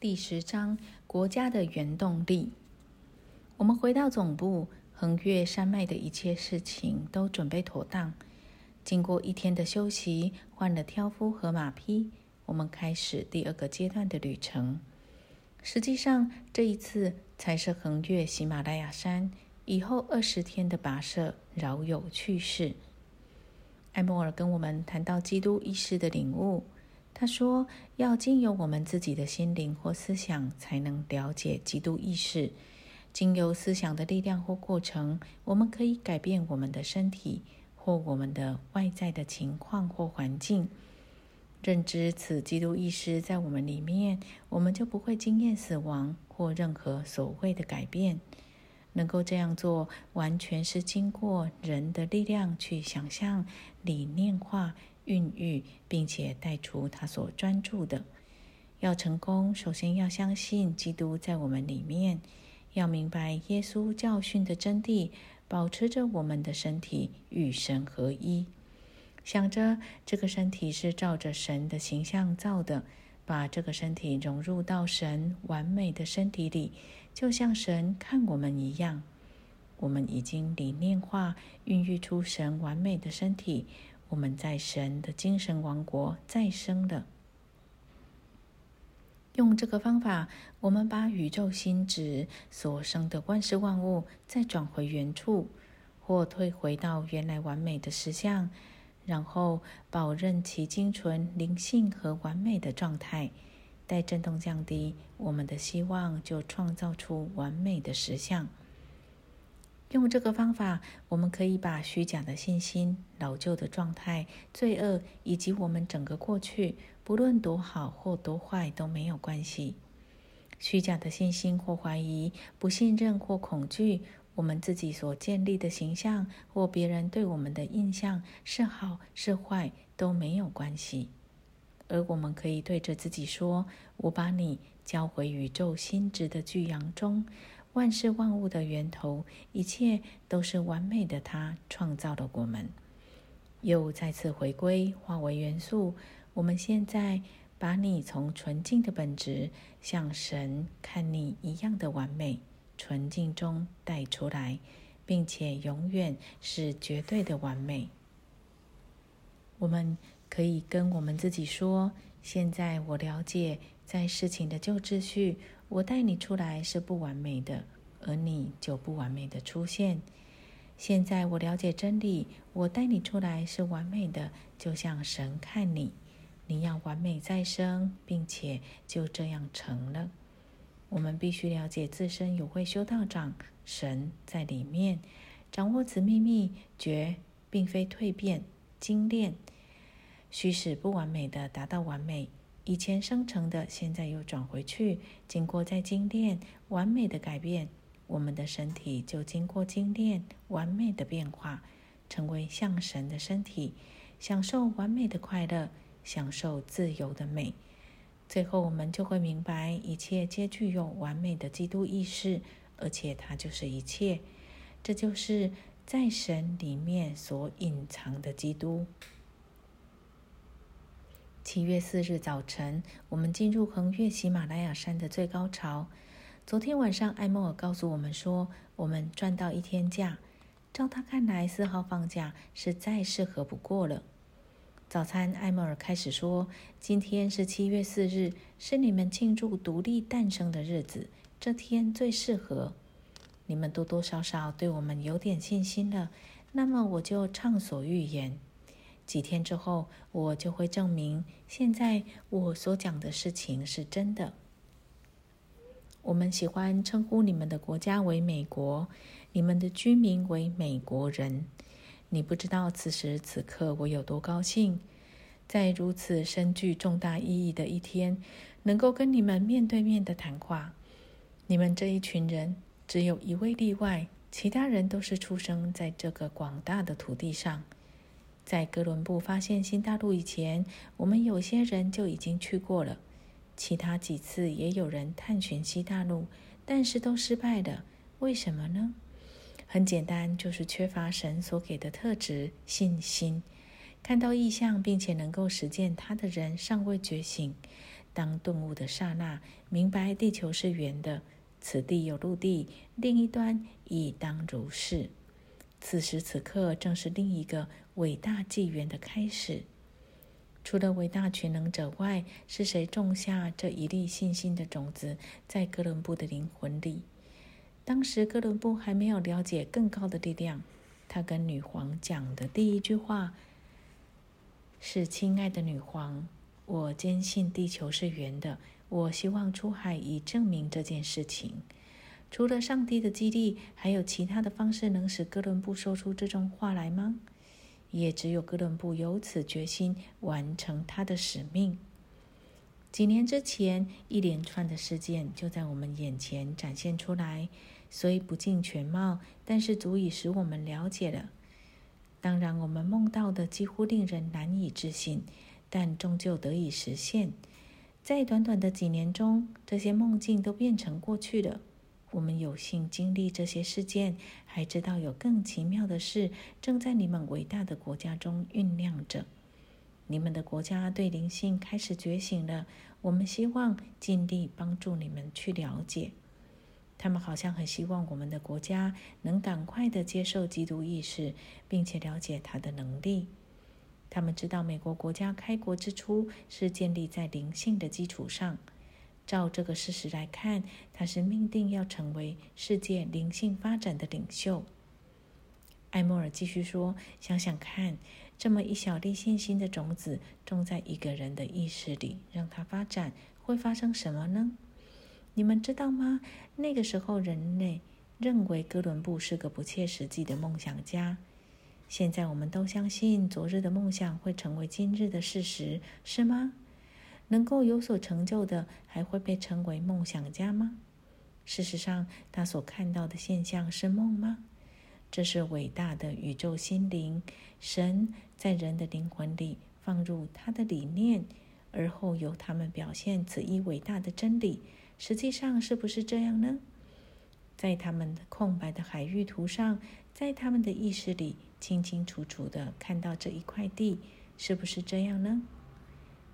第十章国家的原动力。我们回到总部，横越山脉的一切事情都准备妥当。经过一天的休息，换了挑夫和马匹，我们开始第二个阶段的旅程。实际上，这一次才是横越喜马拉雅山以后二十天的跋涉饶有趣事。艾默尔跟我们谈到基督意识的领悟。他说：“要经由我们自己的心灵或思想，才能了解基督意识。经由思想的力量或过程，我们可以改变我们的身体或我们的外在的情况或环境。认知此基督意识在我们里面，我们就不会经验死亡或任何所谓的改变。能够这样做，完全是经过人的力量去想象、理念化。”孕育，并且带出他所专注的。要成功，首先要相信基督在我们里面，要明白耶稣教训的真谛，保持着我们的身体与神合一。想着这个身体是照着神的形象造的，把这个身体融入到神完美的身体里，就像神看我们一样。我们已经理念化，孕育出神完美的身体。我们在神的精神王国再生的。用这个方法，我们把宇宙心智所生的万事万物再转回原处，或退回到原来完美的实相，然后保任其精纯、灵性和完美的状态。待震动降低，我们的希望就创造出完美的实相。用这个方法，我们可以把虚假的信心、老旧的状态、罪恶以及我们整个过去，不论多好或多坏都没有关系。虚假的信心或怀疑、不信任或恐惧，我们自己所建立的形象或别人对我们的印象是好是坏都没有关系。而我们可以对着自己说：“我把你交回宇宙心智的巨阳中。”万事万物的源头，一切都是完美的。他创造了我们，又再次回归，化为元素。我们现在把你从纯净的本质，像神看你一样的完美、纯净中带出来，并且永远是绝对的完美。我们可以跟我们自己说：现在我了解，在事情的旧秩序。我带你出来是不完美的，而你就不完美的出现。现在我了解真理，我带你出来是完美的，就像神看你，你要完美再生，并且就这样成了。我们必须了解自身有会修道长，神在里面掌握此秘密，绝并非蜕变精炼，须使不完美的达到完美。以前生成的，现在又转回去，经过再精炼、完美的改变，我们的身体就经过精炼、完美的变化，成为像神的身体，享受完美的快乐，享受自由的美。最后，我们就会明白，一切皆具有完美的基督意识，而且它就是一切。这就是在神里面所隐藏的基督。七月四日早晨，我们进入横越喜马拉雅山的最高潮。昨天晚上，艾莫尔告诉我们说，我们赚到一天假。照他看来，四号放假是再适合不过了。早餐，艾莫尔开始说：“今天是七月四日，是你们庆祝独立诞生的日子，这天最适合。你们多多少少对我们有点信心了，那么我就畅所欲言。”几天之后，我就会证明现在我所讲的事情是真的。我们喜欢称呼你们的国家为美国，你们的居民为美国人。你不知道此时此刻我有多高兴，在如此深具重大意义的一天，能够跟你们面对面的谈话。你们这一群人只有一位例外，其他人都是出生在这个广大的土地上。在哥伦布发现新大陆以前，我们有些人就已经去过了。其他几次也有人探寻西大陆，但是都失败了。为什么呢？很简单，就是缺乏神所给的特质——信心。看到异象并且能够实践它的人尚未觉醒。当顿悟的刹那，明白地球是圆的，此地有陆地，另一端亦当如是。此时此刻，正是另一个伟大纪元的开始。除了伟大全能者外，是谁种下这一粒信心的种子在哥伦布的灵魂里？当时哥伦布还没有了解更高的力量。他跟女皇讲的第一句话是：“亲爱的女皇，我坚信地球是圆的。我希望出海以证明这件事情。”除了上帝的激励，还有其他的方式能使哥伦布说出这种话来吗？也只有哥伦布有此决心，完成他的使命。几年之前，一连串的事件就在我们眼前展现出来，虽不尽全貌，但是足以使我们了解了。当然，我们梦到的几乎令人难以置信，但终究得以实现。在短短的几年中，这些梦境都变成过去了。我们有幸经历这些事件，还知道有更奇妙的事正在你们伟大的国家中酝酿着。你们的国家对灵性开始觉醒了。我们希望尽力帮助你们去了解。他们好像很希望我们的国家能赶快的接受基督意识，并且了解他的能力。他们知道美国国家开国之初是建立在灵性的基础上。照这个事实来看，他是命定要成为世界灵性发展的领袖。艾默尔继续说：“想想看，这么一小粒信心的种子种在一个人的意识里，让它发展，会发生什么呢？你们知道吗？那个时候，人类认为哥伦布是个不切实际的梦想家。现在，我们都相信昨日的梦想会成为今日的事实，是吗？”能够有所成就的，还会被称为梦想家吗？事实上，他所看到的现象是梦吗？这是伟大的宇宙心灵，神在人的灵魂里放入他的理念，而后由他们表现此一伟大的真理。实际上，是不是这样呢？在他们的空白的海域图上，在他们的意识里，清清楚楚的看到这一块地，是不是这样呢？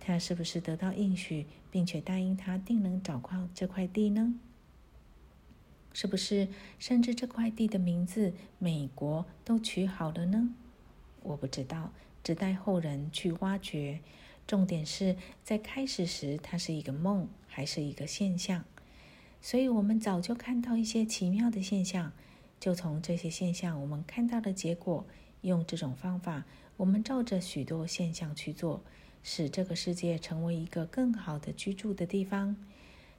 他是不是得到应许，并且答应他定能找到这块地呢？是不是甚至这块地的名字“美国”都取好了呢？我不知道，只待后人去挖掘。重点是在开始时，它是一个梦，还是一个现象？所以，我们早就看到一些奇妙的现象，就从这些现象，我们看到的结果，用这种方法，我们照着许多现象去做。使这个世界成为一个更好的居住的地方，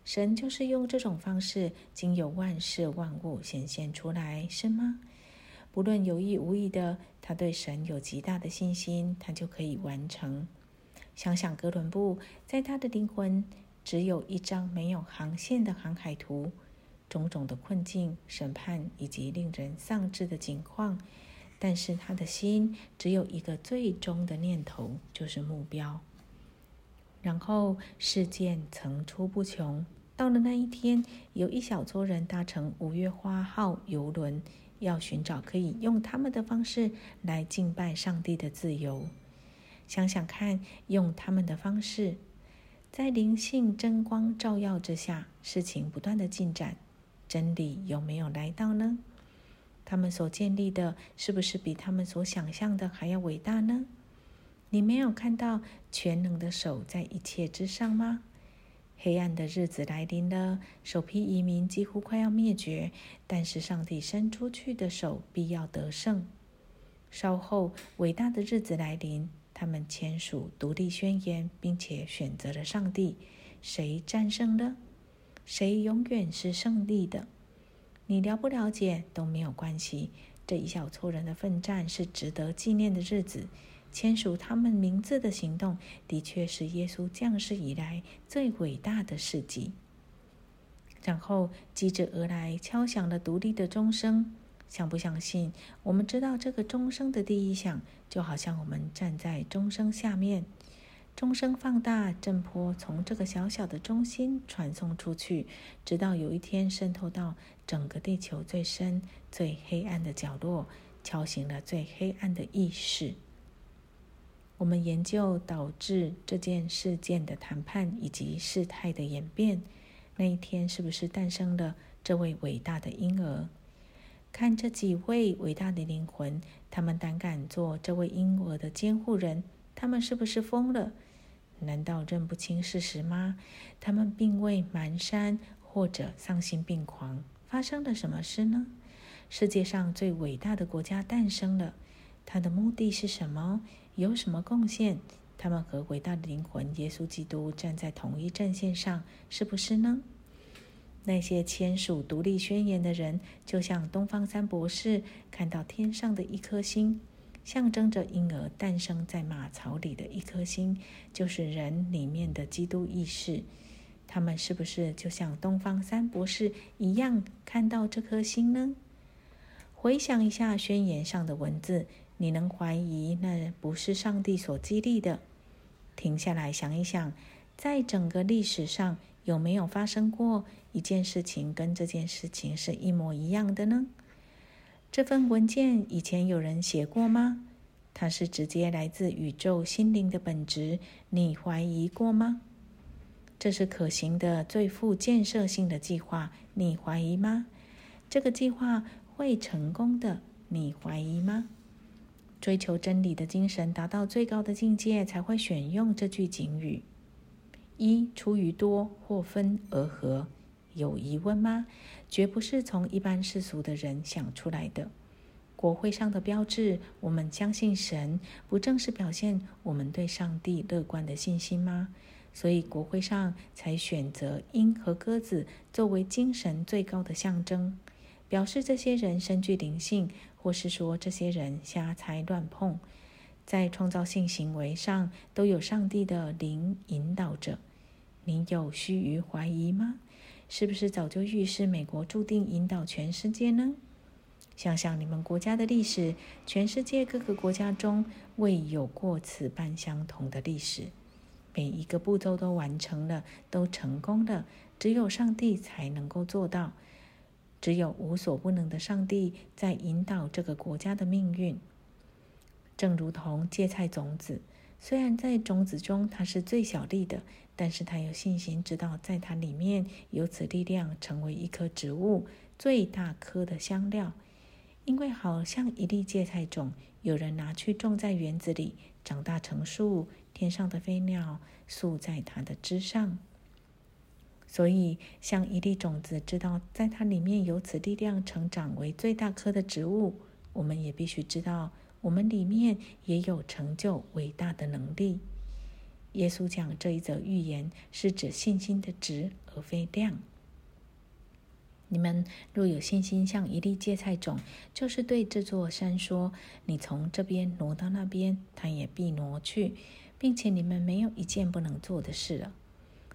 神就是用这种方式，经由万事万物显现出来，是吗？不论有意无意的，他对神有极大的信心，他就可以完成。想想哥伦布，在他的灵魂只有一张没有航线的航海图，种种的困境、审判以及令人丧志的境况。但是他的心只有一个最终的念头，就是目标。然后事件层出不穷。到了那一天，有一小撮人搭乘五月花号游轮，要寻找可以用他们的方式来敬拜上帝的自由。想想看，用他们的方式，在灵性真光照耀之下，事情不断的进展，真理有没有来到呢？他们所建立的，是不是比他们所想象的还要伟大呢？你没有看到全能的手在一切之上吗？黑暗的日子来临了，首批移民几乎快要灭绝，但是上帝伸出去的手必要得胜。稍后，伟大的日子来临，他们签署独立宣言，并且选择了上帝。谁战胜了？谁永远是胜利的？你了不了解都没有关系。这一小撮人的奋战是值得纪念的日子。签署他们名字的行动，的确是耶稣降世以来最伟大的事迹。然后接着而来，敲响了独立的钟声。相不相信？我们知道这个钟声的第一响，就好像我们站在钟声下面。钟声放大，震波从这个小小的中心传送出去，直到有一天渗透到整个地球最深、最黑暗的角落，敲醒了最黑暗的意识。我们研究导致这件事件的谈判以及事态的演变。那一天是不是诞生了这位伟大的婴儿？看这几位伟大的灵魂，他们胆敢做这位婴儿的监护人，他们是不是疯了？难道认不清事实吗？他们并未蹒跚或者丧心病狂。发生了什么事呢？世界上最伟大的国家诞生了，它的目的是什么？有什么贡献？他们和伟大的灵魂耶稣基督站在同一战线上，是不是呢？那些签署独立宣言的人，就像东方三博士看到天上的一颗星，象征着婴儿诞生在马槽里的一颗星，就是人里面的基督意识。他们是不是就像东方三博士一样看到这颗星呢？回想一下宣言上的文字，你能怀疑那不是上帝所激励的？停下来想一想，在整个历史上有没有发生过一件事情跟这件事情是一模一样的呢？这份文件以前有人写过吗？它是直接来自宇宙心灵的本质，你怀疑过吗？这是可行的、最富建设性的计划，你怀疑吗？这个计划会成功的，你怀疑吗？追求真理的精神达到最高的境界，才会选用这句警语：一出于多或分而合。有疑问吗？绝不是从一般世俗的人想出来的。国会上的标志，我们相信神，不正是表现我们对上帝乐观的信心吗？所以国会上才选择鹰和鸽子作为精神最高的象征，表示这些人深具灵性。或是说，这些人瞎猜乱碰，在创造性行为上都有上帝的灵引导着。你有须臾怀疑吗？是不是早就预示美国注定引导全世界呢？想想你们国家的历史，全世界各个国家中未有过此般相同的历史。每一个步骤都完成了，都成功了，只有上帝才能够做到。只有无所不能的上帝在引导这个国家的命运，正如同芥菜种子，虽然在种子中它是最小粒的，但是它有信心知道，在它里面有此力量，成为一棵植物最大棵的香料。因为好像一粒芥菜种，有人拿去种在园子里，长大成树，天上的飞鸟宿在它的枝上。所以，像一粒种子，知道在它里面有此力量，成长为最大棵的植物。我们也必须知道，我们里面也有成就伟大的能力。耶稣讲这一则寓言，是指信心的值而非量。你们若有信心，像一粒芥菜种，就是对这座山说：“你从这边挪到那边，它也必挪去，并且你们没有一件不能做的事了。”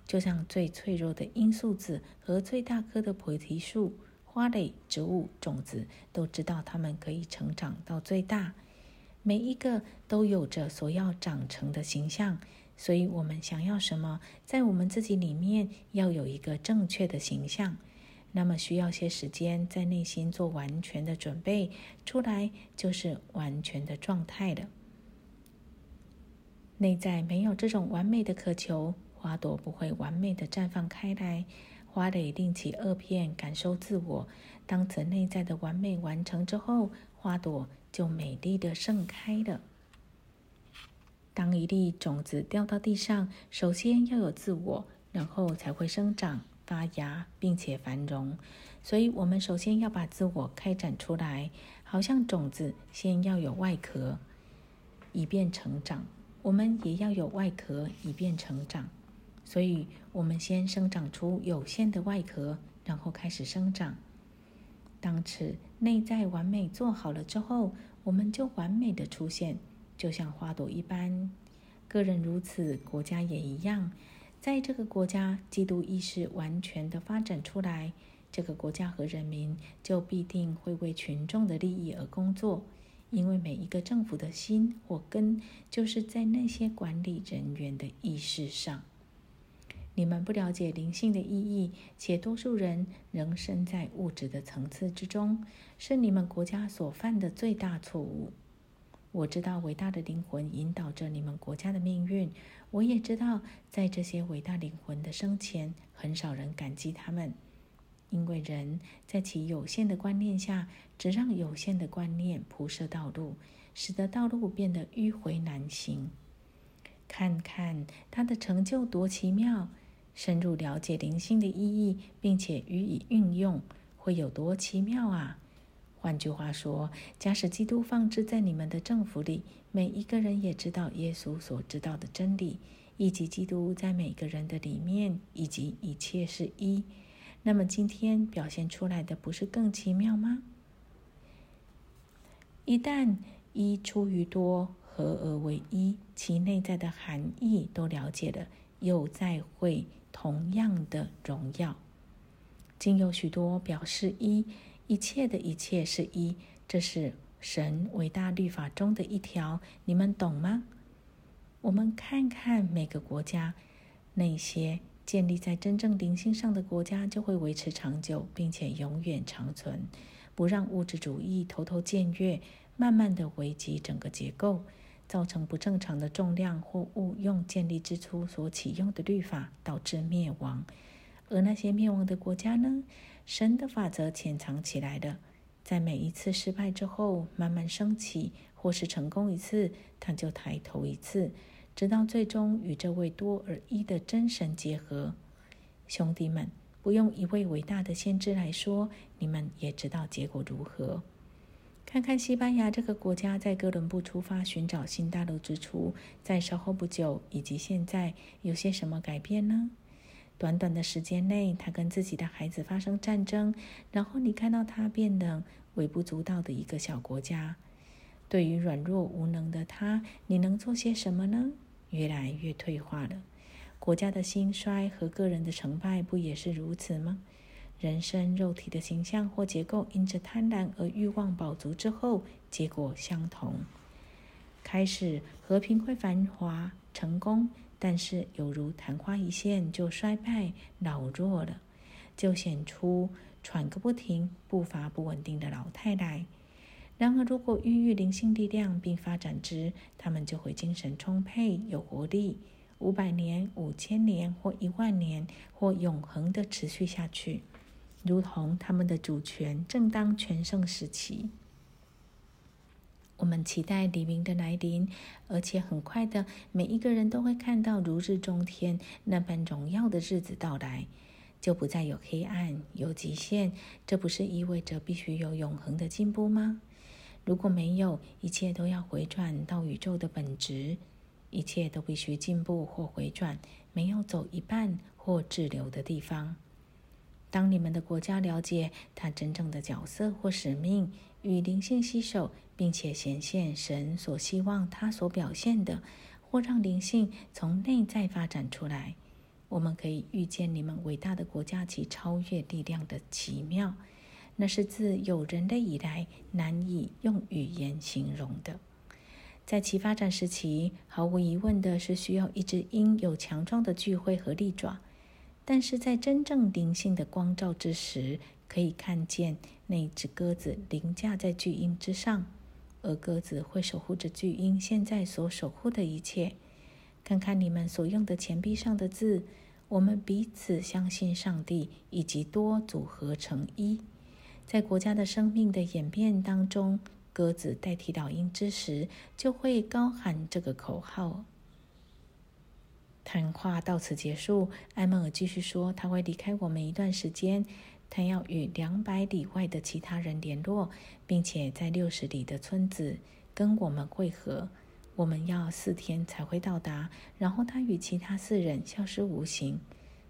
就像最脆弱的罂粟籽和最大棵的菩提树、花蕾、植物、种子，都知道它们可以成长到最大。每一个都有着所要长成的形象，所以我们想要什么，在我们自己里面要有一个正确的形象，那么需要些时间在内心做完全的准备，出来就是完全的状态了。内在没有这种完美的渴求。花朵不会完美的绽放开来，花蕾另起二片，感受自我。当此内在的完美完成之后，花朵就美丽的盛开了。当一粒种子掉到地上，首先要有自我，然后才会生长、发芽，并且繁荣。所以，我们首先要把自我开展出来，好像种子先要有外壳，以便成长。我们也要有外壳，以便成长。所以，我们先生长出有限的外壳，然后开始生长。当此内在完美做好了之后，我们就完美的出现，就像花朵一般。个人如此，国家也一样。在这个国家，基督意识完全的发展出来，这个国家和人民就必定会为群众的利益而工作，因为每一个政府的心或根，就是在那些管理人员的意识上。你们不了解灵性的意义，且多数人仍身在物质的层次之中，是你们国家所犯的最大错误。我知道伟大的灵魂引导着你们国家的命运。我也知道，在这些伟大灵魂的生前，很少人感激他们，因为人在其有限的观念下，只让有限的观念铺设道路，使得道路变得迂回难行。看看他的成就多奇妙！深入了解灵性的意义，并且予以运用，会有多奇妙啊！换句话说，假使基督放置在你们的政府里，每一个人也知道耶稣所知道的真理，以及基督在每个人的里面，以及一切是一。那么今天表现出来的不是更奇妙吗？一旦一出于多，合而为一，其内在的含义都了解了，又再会同样的荣耀。经有许多表示一。一切的一切是一，这是神伟大律法中的一条，你们懂吗？我们看看每个国家，那些建立在真正灵性上的国家，就会维持长久，并且永远长存，不让物质主义偷偷僭越，慢慢的危及整个结构，造成不正常的重量或误用建立之初所启用的律法，导致灭亡。而那些灭亡的国家呢？神的法则潜藏起来的，在每一次失败之后慢慢升起，或是成功一次，他就抬头一次，直到最终与这位多而一的真神结合。兄弟们，不用一位伟大的先知来说，你们也知道结果如何。看看西班牙这个国家在哥伦布出发寻找新大陆之初，在稍后不久以及现在有些什么改变呢？短短的时间内，他跟自己的孩子发生战争，然后你看到他变得微不足道的一个小国家。对于软弱无能的他，你能做些什么呢？越来越退化了。国家的兴衰和个人的成败不也是如此吗？人生肉体的形象或结构，因着贪婪而欲望饱足之后，结果相同。开始和平会繁华成功。但是，犹如昙花一现就衰败老弱了，就显出喘个不停、步伐不稳定的老太来。然而，如果孕育灵性力量并发展之，他们就会精神充沛、有活力，五百年、五千年或一万年或永恒的持续下去，如同他们的主权正当全盛时期。我们期待黎明的来临，而且很快的，每一个人都会看到如日中天那般荣耀的日子到来，就不再有黑暗、有极限。这不是意味着必须有永恒的进步吗？如果没有，一切都要回转到宇宙的本质，一切都必须进步或回转，没有走一半或滞留的地方。当你们的国家了解它真正的角色或使命，与灵性携手，并且显现神所希望他所表现的，或让灵性从内在发展出来，我们可以预见你们伟大的国家及超越力量的奇妙。那是自有人类以来难以用语言形容的。在其发展时期，毫无疑问的是需要一只鹰有强壮的巨喙和利爪。但是在真正灵性的光照之时，可以看见那只鸽子凌驾在巨鹰之上，而鸽子会守护着巨鹰现在所守护的一切。看看你们所用的钱币上的字，我们彼此相信上帝以及多组合成一。在国家的生命的演变当中，鸽子代替老鹰之时，就会高喊这个口号。谈话到此结束。艾默尔继续说：“他会离开我们一段时间，他要与两百里外的其他人联络，并且在六十里的村子跟我们会合。我们要四天才会到达，然后他与其他四人消失无形。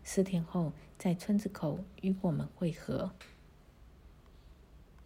四天后在村子口与我们会合。”